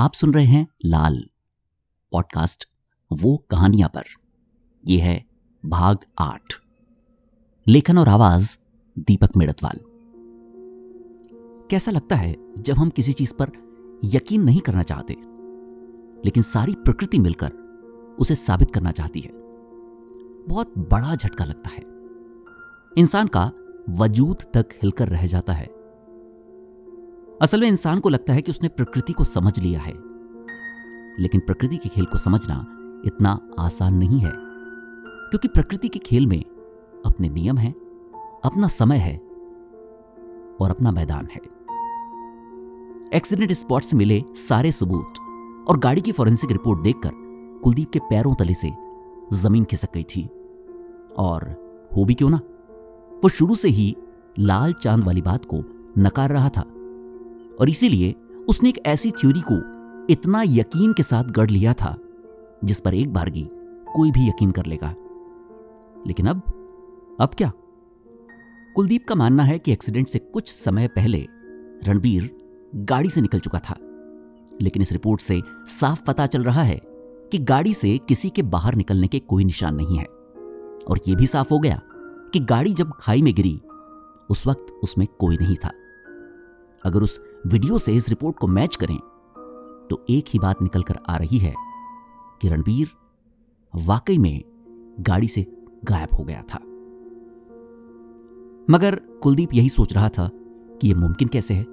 आप सुन रहे हैं लाल पॉडकास्ट, वो कहानियाँ पर। यह है भाग आठ। लेखन और आवाज़, दीपक मेड़तवाल। कैसा लगता है जब हम किसी चीज़ पर यकीन नहीं करना चाहते, लेकिन सारी प्रकृति मिलकर उसे साबित करना चाहती है? बहुत बड़ा झटका लगता है। इंसान का वजूद तक हिलकर रह जाता है। असल में इंसान को लगता है कि उसने प्रकृति को समझ लिया है। लेकिन प्रकृति के खेल को समझना इतना आसान नहीं है, क्योंकि प्रकृति के खेल में अपने नियम हैं, अपना समय है और अपना मैदान है। एक्सीडेंट स्पॉट से मिले सारे सबूत और गाड़ी की फॉरेंसिक रिपोर्ट देखकर कुलदीप के पैरों तले से ज़मीन खिसक गई थी। और हो भी क्यों ना? वो शुरू से ही लाल चाँद वाली बात को नकार रहा था। और इसीलिए उसने एक ऐसी थ्योरी को इतना यकीन के साथ गढ़ लिया था, जिस पर एक बारगी कोई भी यकीन कर लेगा। लेकिन अब अब क्या? कुलदीप का मानना है कि एक्सीडेंट से कुछ समय पहले रणबीर गाड़ी से निकल चुका था, लेकिन इस रिपोर्ट से साफ़ पता चल रहा है कि गाड़ी से किसी के बाहर निकलने के कोई निशान नहीं है। और यह भी साफ़ हो गया कि गाड़ी जब खाई में गिरी, उस वक्त उसमें कोई नहीं था। अगर उस वीडियो से इस रिपोर्ट को मैच करें तो एक ही बात निकल कर आ रही है कि रणबीर वाकई में गाड़ी से गायब हो गया था। मगर कुलदीप यही सोच रहा था कि यह मुमकिन कैसे है।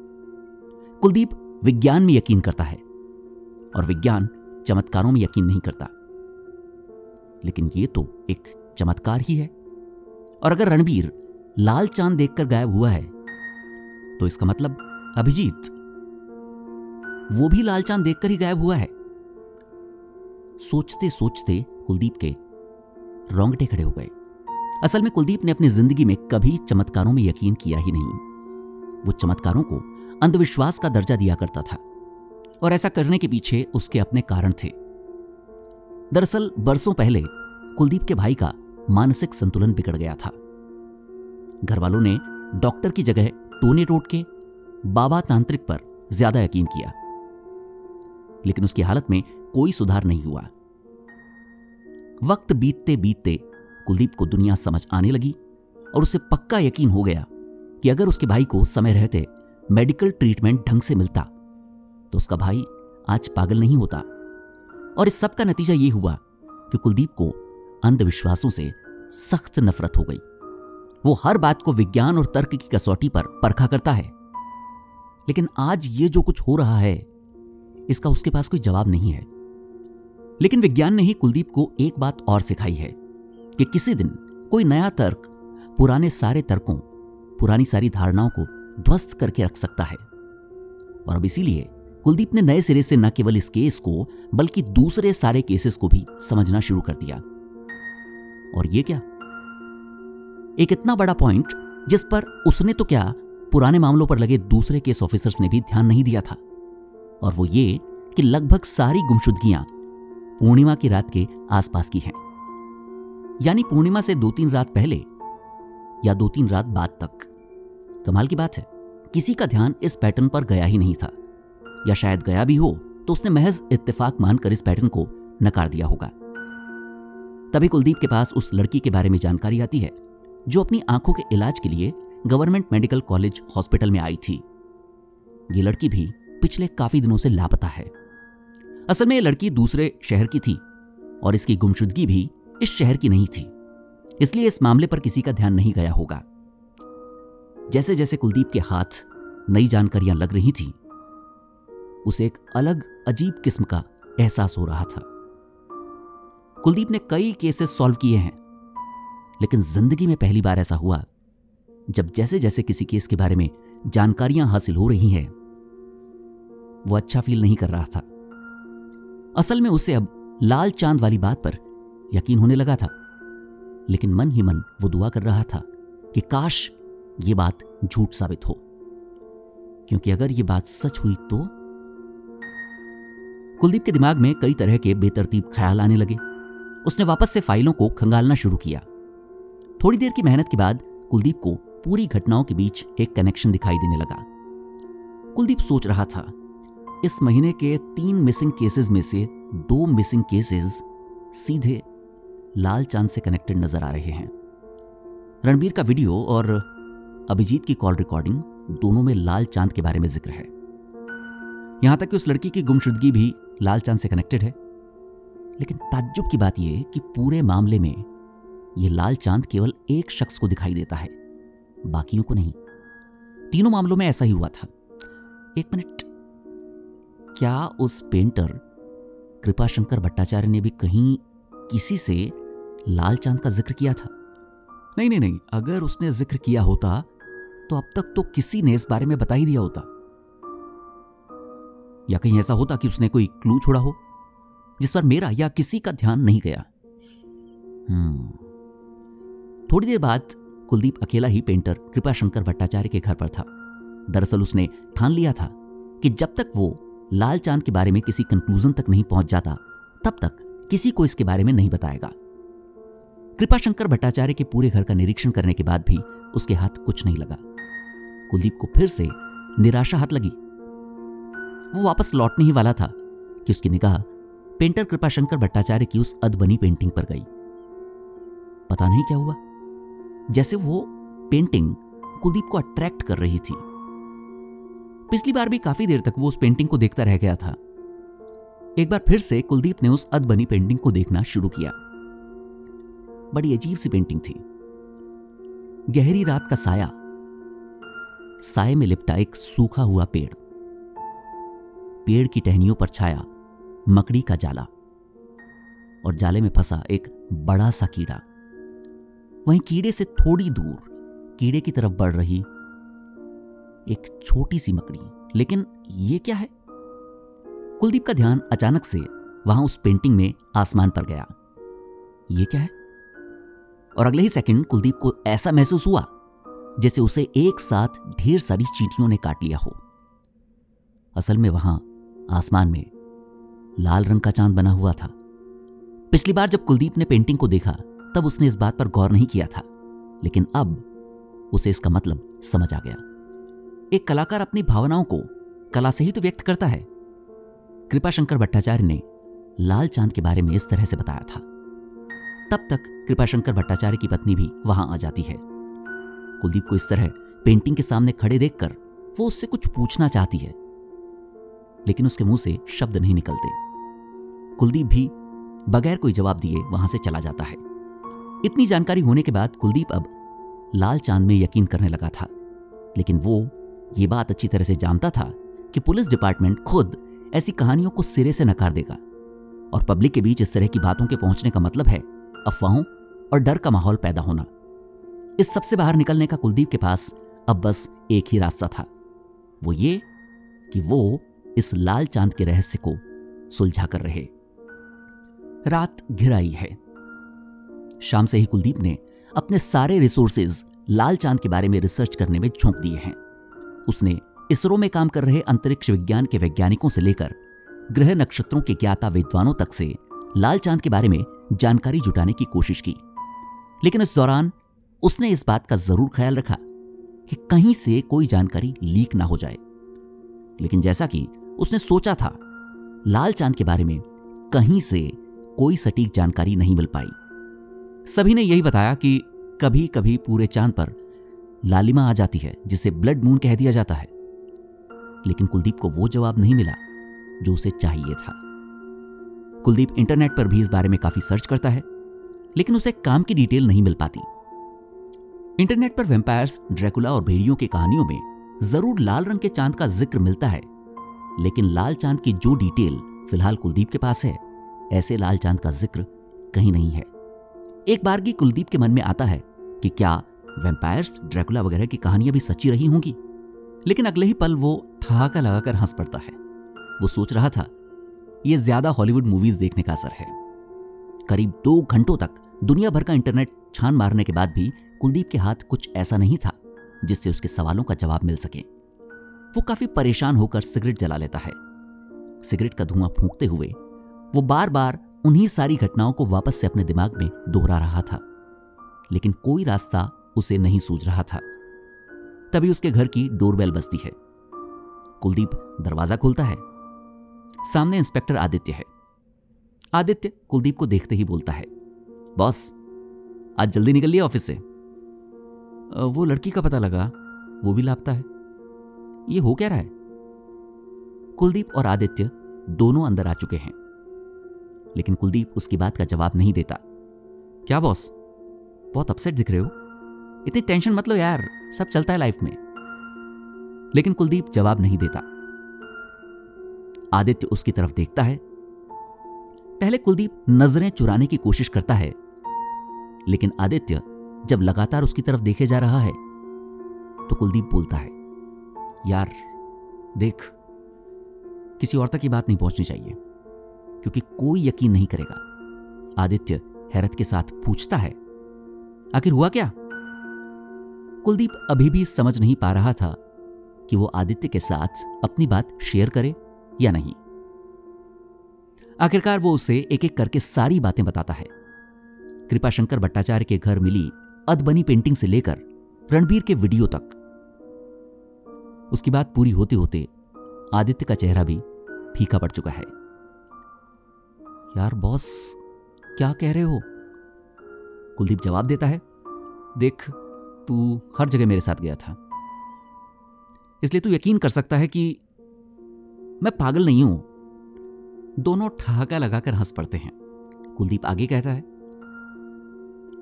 कुलदीप विज्ञान में यकीन करता है और विज्ञान चमत्कारों में यकीन नहीं करता। लेकिन यह तो एक चमत्कार ही है। और अगर रणबीर लाल चाँद देखकर गायब हुआ है तो इसका मतलब अभिजीत। वो भी लाल चाँद देखकर ही गायब हुआ है। सोचते सोचते कुलदीप के रोंगटे खड़े हो गए। असल में कुलदीप ने अपनी ज़िंदगी में कभी चमत्कारों में यकीन किया ही नहीं। वो चमत्कारों को अंधविश्वास का दर्जा दिया करता था और ऐसा करने के पीछे उसके अपने कारण थे। दरअसल, बरसों पहले कुलदीप के भाई का मानसिक संतुलन बिगड़ गया था। घर वालों ने डॉक्टर की जगह टोने टोट के बाबा तांत्रिक पर ज़्यादा यकीन किया। लेकिन उसकी हालत में कोई सुधार नहीं हुआ। वक्त बीतते बीतते कुलदीप को दुनिया समझ आने लगी और उसे पक्का यकीन हो गया कि अगर उसके भाई को समय रहते, मेडिकल ट्रीटमेंट ढंग से मिलता तो उसका भाई आज पागल नहीं होता। और इस सब का नतीजा यह हुआ कि कुलदीप को अंधविश्वासों से सख्त नफरत हो गई। वो हर बात को विज्ञान और तर्क की कसौटी पर परखा करता है। लेकिन आज ये जो कुछ हो रहा है, इसका उसके पास कोई जवाब नहीं है। लेकिन विज्ञान ने ही कुलदीप को एक बात और सिखाई है कि किसी दिन कोई नया तर्क पुराने सारे तर्कों, पुरानी सारी धारणाओं को ध्वस्त करके रख सकता है। और अब इसीलिए कुलदीप ने नए सिरे से न केवल इस केस को, बल्कि दूसरे सारे केसेस को भी समझना शुरू कर दिया। और ये क्या? एक इतना बड़ा पॉइंट जिस पर उसने तो क्या पुराने मामलों पर लगे दूसरे केस ऑफिसर्स ने भी ध्यान नहीं दिया था। और वो ये कि लगभग सारी गुमशुदगियाँ पूर्णिमा की रात के आसपास की हैं। यानी पूर्णिमा से दो तीन रात पहले या दो तीन रात बाद तक। कमाल की बात है। किसी का ध्यान इस पैटर्न पर गया ही नहीं था। या शायद गया भी हो तो उसने महज इत्तेफाक मानकर इस पैटर्न को नकार दिया होगा। तभी कुलदीप के पास उस लड़की के बारे में जानकारी आती है, जो अपनी आँखों के इलाज के लिए गवर्नमेंट मेडिकल कॉलेज हॉस्पिटल में आई थी। ये लड़की भी पिछले काफ़ी दिनों से लापता है। असल में यह लड़की दूसरे शहर की थी और इसकी गुमशुदगी भी इस शहर की नहीं थी। इसलिए इस मामले पर किसी का ध्यान नहीं गया होगा। जैसे जैसे कुलदीप के हाथ नई जानकारियाँ लग रही थी, उसे एक अलग अजीब किस्म का एहसास हो रहा था। कुलदीप ने कई केसेस सॉल्व किए हैं, लेकिन ज़िंदगी में पहली बार ऐसा हुआ जब जैसे जैसे किसी केस के बारे में जानकारियाँ हासिल हो रही हैं, वो अच्छा फील नहीं कर रहा था। असल में उसे अब लाल चाँद वाली बात पर यकीन होने लगा था, लेकिन मन ही मन वो दुआ कर रहा था कि काश ये बात झूठ साबित हो, क्योंकि अगर ये बात सच हुई तो कुलदीप के दिमाग में कई तरह के बेतरतीब ख्याल आने लगे। उसने वापस से फाइलों को खंगालना शुरू किया। थोड़ी देर की मेहनत के बाद कुलदीप को पूरी घटनाओं के बीच एक कनेक्शन दिखाई देने लगा। कुलदीप सोच रहा था, इस महीने के तीन मिसिंग केसेस में से दो मिसिंग केसेस सीधे लाल चाँद से कनेक्टेड नज़र आ रहे हैं। रणबीर का वीडियो और अभिजीत की कॉल रिकॉर्डिंग दोनों में लाल चाँद के बारे में ज़िक्र है। यहाँ तक कि उस लड़की की गुमशुदगी भी लाल चाँद से कनेक्टेड है। लेकिन ताज्जुब की बात यह कि पूरे मामले में यह लाल चाँद केवल एक शख्स को दिखाई देता है। बाकियों को नहीं। तीनों मामलों में ऐसा ही हुआ था। एक मिनट। क्या उस पेंटर कृपाशंकर भट्टाचार्य ने भी कहीं किसी से लाल चाँद का ज़िक्र किया था? नहीं नहीं नहीं। अगर उसने ज़िक्र किया होता तो अब तक तो किसी ने इस बारे में बता ही दिया होता। या कहीं ऐसा होता कि उसने कोई क्लू छोड़ा हो, जिस पर मेरा या किसी का ध्यान नहीं गया। हम्म। थोड़ी देर बाद कुलदीप अकेला ही पेंटर कृपाशंकर भट्टाचार्य के घर पर था। दरअसल उसने ठान लिया था कि जब तक वो लाल चाँद के बारे में किसी कंक्लूजन तक नहीं पहुँच जाता, तब तक किसी को इसके बारे में नहीं बताएगा। कृपाशंकर भट्टाचार्य के पूरे घर का निरीक्षण करने के बाद भी उसके हाथ कुछ नहीं लगा। कुलदीप को फिर से निराशा हाथ लगी। वो वापस लौटने ही वाला था कि उसकी निगाह पेंटर कृपाशंकर भट्टाचार्य की उस अदबनी पेंटिंग पर गई। पता नहीं क्या हुआ। जैसे वो पेंटिंग कुलदीप को अट्रैक्ट कर रही थी। पिछली बार भी काफ़ी देर तक वो उस पेंटिंग को देखता रह गया था। एक बार फिर से कुलदीप ने उस अदबनी पेंटिंग को देखना शुरू किया। बड़ी अजीब सी पेंटिंग थी। गहरी रात का साया। साय में लिपटा एक सूखा हुआ पेड़। पेड़ की टहनियों पर छाया मकड़ी का जाला। और जाले में फंसा एक बड़ा सा कीड़ा। वहीं कीड़े से थोड़ी दूर कीड़े की तरफ़ बढ़ रही एक छोटी सी मकड़ी। लेकिन ये क्या है? कुलदीप का ध्यान अचानक से वहाँ उस पेंटिंग में आसमान पर गया। ये क्या है? और अगले ही सेकंड कुलदीप को ऐसा महसूस हुआ जैसे उसे एक साथ ढेर सारी चींटियों ने काट लिया हो। असल में वहाँ आसमान में लाल रंग का चाँद बना हुआ था। पिछली बार जब कुलदीप ने पेंटिंग को देखा तब उसने इस बात पर गौर नहीं किया था, लेकिन अब उसे इसका मतलब समझ आ गया। एक कलाकार अपनी भावनाओं को कला से ही तो व्यक्त करता है। कृपाशंकर भट्टाचार्य ने लाल चाँद के बारे में इस तरह से बताया था। तब तक कृपाशंकर भट्टाचार्य की पत्नी भी वहाँ आ जाती है। कुलदीप को इस तरह पेंटिंग के सामने खड़े देखकर वो उससे कुछ पूछना चाहती है, लेकिन उसके मुँह से शब्द नहीं निकलते। कुलदीप भी बगैर कोई जवाब दिए वहाँ से चला जाता है। इतनी जानकारी होने के बाद कुलदीप अब लाल चाँद में यकीन करने लगा था। लेकिन वो ये बात अच्छी तरह से जानता था कि पुलिस डिपार्टमेंट खुद ऐसी कहानियों को सिरे से नकार देगा। और पब्लिक के बीच इस तरह की बातों के पहुँचने का मतलब है अफवाहों और डर का माहौल पैदा होना। इस सबसे बाहर निकलने का कुलदीप के पास अब बस एक ही रास्ता था। वो ये कि वो इस लाल चाँद के रहस्य को सुलझा कर रहे। रात घिराई है। शाम से ही कुलदीप ने अपने सारे रिसोर्सेज लाल चाँद के बारे में रिसर्च करने में झोंक दिए हैं। उसने इसरो में काम कर रहे अंतरिक्ष विज्ञान के वैज्ञानिकों से लेकर ग्रह नक्षत्रों के ज्ञाता विद्वानों तक से लाल चाँद के बारे में जानकारी जुटाने की कोशिश की। लेकिन इस दौरान उसने इस बात का ज़रूर ख्याल रखा कि कहीं से कोई जानकारी लीक ना हो जाए। लेकिन जैसा कि उसने सोचा था, लाल चाँद के बारे में कहीं से कोई सटीक जानकारी नहीं मिल पाई। सभी ने यही बताया कि कभी कभी पूरे चाँद पर लालिमा आ जाती है, जिसे ब्लड मून कह दिया जाता है। लेकिन कुलदीप को वो जवाब नहीं मिला, जो उसे चाहिए था। कुलदीप इंटरनेट पर भी इस बारे में काफ़ी सर्च करता है, लेकिन उसे काम की डिटेल नहीं मिल पाती। इंटरनेट पर वेम्पायर्स, ड्रैकुला और भेड़ियों की कहानियों में ज़रूर लाल रंग के चाँद का ज़िक्र मिलता है, लेकिन लाल चाँद की जो डिटेल फ़िलहाल कुलदीप के पास है, ऐसे लाल चाँद का ज़िक्र कहीं नहीं है। एक बार की कुलदीप के मन में आता है कि क्या वेम्पायर्स ड्रैकुला वगैरह की कहानियाँ भी सच्ची रही होंगी? लेकिन अगले ही पल वो ठहाका लगाकर हंस पड़ता है। वो सोच रहा था, ये ज़्यादा हॉलीवुड मूवीज़ देखने का असर है। करीब दो घंटों तक दुनिया भर का इंटरनेट छान मारने के बाद भी कुलदीप के हाथ कुछ ऐसा नहीं था, जिससे उसके सवालों का जवाब मिल सके। वो काफ़ी परेशान होकर सिगरेट जला लेता है। सिगरेट का धुआँ फूंकते हुए वो बार बार उन्हीं सारी घटनाओं को वापस से अपने दिमाग में दोहरा रहा था। लेकिन कोई रास्ता उसे नहीं सूझ रहा था। तभी उसके घर की डोरबेल बजती है। कुलदीप दरवाज़ा खोलता है। सामने इंस्पेक्टर आदित्य है। आदित्य कुलदीप को देखते ही बोलता है, बॉस, आज जल्दी निकल लिया ऑफ़िस से? वो लड़की का पता लगा। वो भी लापता है। ये हो क्या रहा है? कुलदीप और आदित्य दोनों अंदर आ चुके हैं। लेकिन कुलदीप उसकी बात का जवाब नहीं देता। क्या बॉस बहुत अपसेट दिख रहे हो। इतनी टेंशन मत लो यार, सब चलता है लाइफ में। लेकिन कुलदीप जवाब नहीं देता। आदित्य उसकी तरफ़ देखता है। पहले कुलदीप नज़रें चुराने की कोशिश करता है। लेकिन आदित्य जब लगातार उसकी तरफ़ देखे जा रहा है तो कुलदीप बोलता है, यार, देख, किसी और तक की बात नहीं पहुंचनी चाहिए। क्योंकि कोई यकीन नहीं करेगा। आदित्य हैरत के साथ पूछता है, आखिर हुआ क्या? कुलदीप अभी भी समझ नहीं पा रहा था कि वो आदित्य के साथ अपनी बात शेयर करे या नहीं। आखिरकार वो उसे एक एक करके सारी बातें बताता है। कृपाशंकर भट्टाचार्य के घर मिली अदबनी पेंटिंग से लेकर रणबीर के वीडियो तक। उसकी बात पूरी होते होते आदित्य का चेहरा भी फीका पड़ चुका है। यार बॉस क्या कह रहे हो? कुलदीप जवाब देता है, देख, तू हर जगह मेरे साथ गया था। इसलिए तू यकीन कर सकता है कि मैं पागल नहीं हूँ। दोनों ठहाका लगाकर हंस पड़ते हैं। कुलदीप आगे कहता है,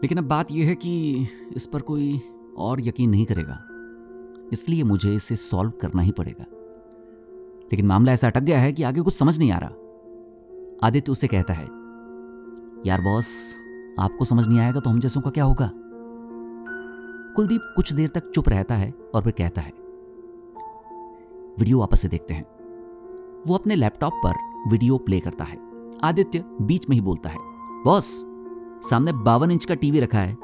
लेकिन अब बात यह है कि इस पर कोई और यकीन नहीं करेगा। इसलिए मुझे इसे सॉल्व करना ही पड़ेगा। लेकिन मामला ऐसा अटक गया है कि आगे कुछ समझ नहीं आ रहा। आदित्य उसे कहता है, यार बॉस, आपको समझ नहीं आएगा तो हम जैसों का क्या होगा? कुलदीप कुछ देर तक चुप रहता है और फिर कहता है, वीडियो वापस से देखते हैं। वो अपने लैपटॉप पर वीडियो प्ले करता है। आदित्य बीच में ही बोलता है, बॉस, सामने बावन इंच का टीवी रखा है।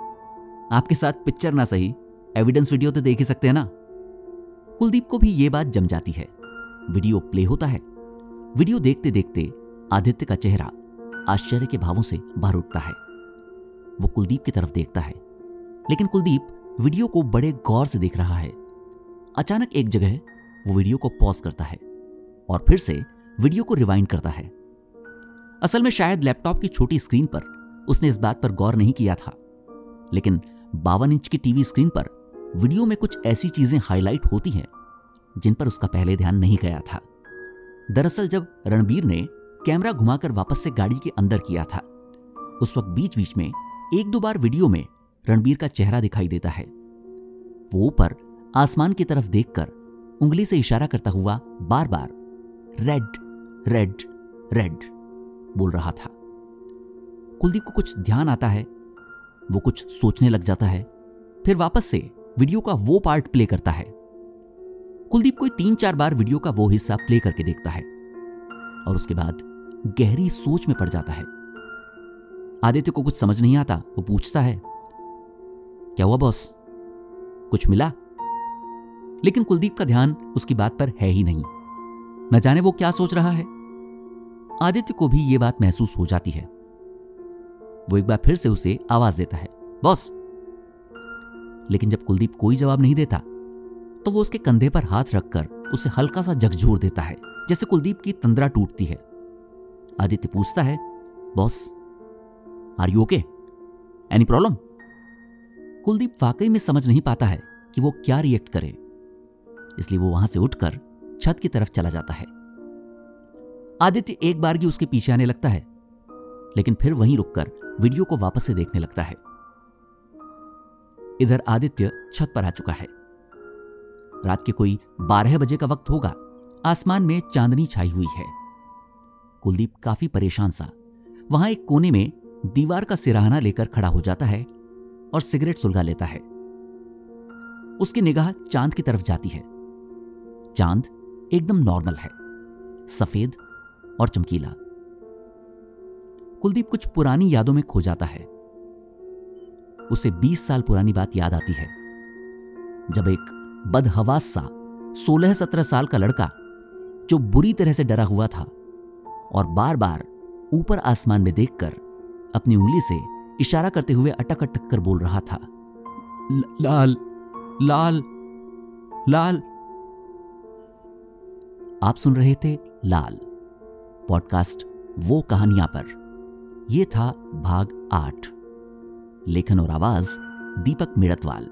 आपके साथ पिक्चर ना सही, एविडेंस वीडियो तो देख ही सकते हैं ना? कुलदीप को भी ये बात जम जाती है। वीडियो प्ले होता है। वीडियो देखते देखते आदित्य का चेहरा आश्चर्य के भावों से बाहर उठता है। वो कुलदीप की तरफ़ देखता है, लेकिन कुलदीप वीडियो को बड़े गौर से देख रहा है। अचानक एक जगह वो वीडियो को पॉज करता है और फिर से वीडियो को रिवाइंड करता है। असल में शायद लैपटॉप की छोटी स्क्रीन पर उसने इस बात पर गौर नहीं किया था, लेकिन बावन इंच की टीवी स्क्रीन पर वीडियो में कुछ ऐसी चीज़ें हाईलाइट होती हैं जिन पर उसका पहले ध्यान नहीं गया था। दरअसल जब रणबीर ने कैमरा घुमाकर वापस से गाड़ी के अंदर किया था। उस वक्त बीच बीच में एक दो बार वीडियो में रणबीर का चेहरा दिखाई देता है। वो ऊपर आसमान की तरफ़ देखकर उंगली से इशारा करता हुआ बार बार रेड रेड रेड बोल रहा था। कुलदीप को कुछ ध्यान आता है, वो कुछ सोचने लग जाता है, फिर वापस से वीडियो का वो पार्ट प्ले करता है। कुलदीप कोई तीन चार बार वीडियो का वो हिस्सा प्ले करके देखता है और उसके बाद गहरी सोच में पड़ जाता है। आदित्य को कुछ समझ नहीं आता, वो पूछता है, क्या हुआ बॉस? कुछ मिला? लेकिन कुलदीप का ध्यान उसकी बात पर है ही नहीं। न जाने वो क्या सोच रहा है। आदित्य को भी यह बात महसूस हो जाती है। वो एक बार फिर से उसे आवाज़ देता है, बॉस! लेकिन जब कुलदीप कोई जवाब नहीं देता तो वो उसके कंधे पर हाथ रखकर उसे हल्का सा झकझोर देता है, जैसे कुलदीप की तंद्रा टूटती है। आदित्य पूछता है, boss are you okay any problem Kuldeep वाकई में समझ नहीं पाता है कि वो क्या रिएक्ट करे। इसलिए वो वहाँ से उठकर छत की तरफ़ चला जाता है। आदित्य एक बार ही उसके पीछे आने लगता है, लेकिन फिर वहीं रुककर वीडियो को वापस से देखने लगता है। इधर आदित्य छत पर आ चुका है। रात के कोई बारह बजे का वक्त होगा, आसमान में चांदनी छाई हुई है। कुलदीप काफ़ी परेशान सा। वहाँ एक कोने में दीवार का सिराहना लेकर खड़ा हो जाता है और सिगरेट सुलगा लेता है। उसकी निगाह चाँद की तरफ़ जाती है। चाँद एकदम नॉर्मल है, सफ़ेद और चमकीला। कुलदीप कुछ पुरानी यादों में खो जाता है। उसे 20 साल पुरानी बात याद आती है। जब एक बदहवास सा 16-17 साल का लड़का, जो बुरी तरह से डरा हुआ था और बार बार ऊपर आसमान में देखकर अपनी उंगली से इशारा करते हुए अटक अटक कर बोल रहा था लाल लाल लाल। आप सुन रहे थे लाल, पॉडकास्ट वो कहानियाँ पर। यह था भाग आठ, लेखन और आवाज़ दीपक मिड़तवाल।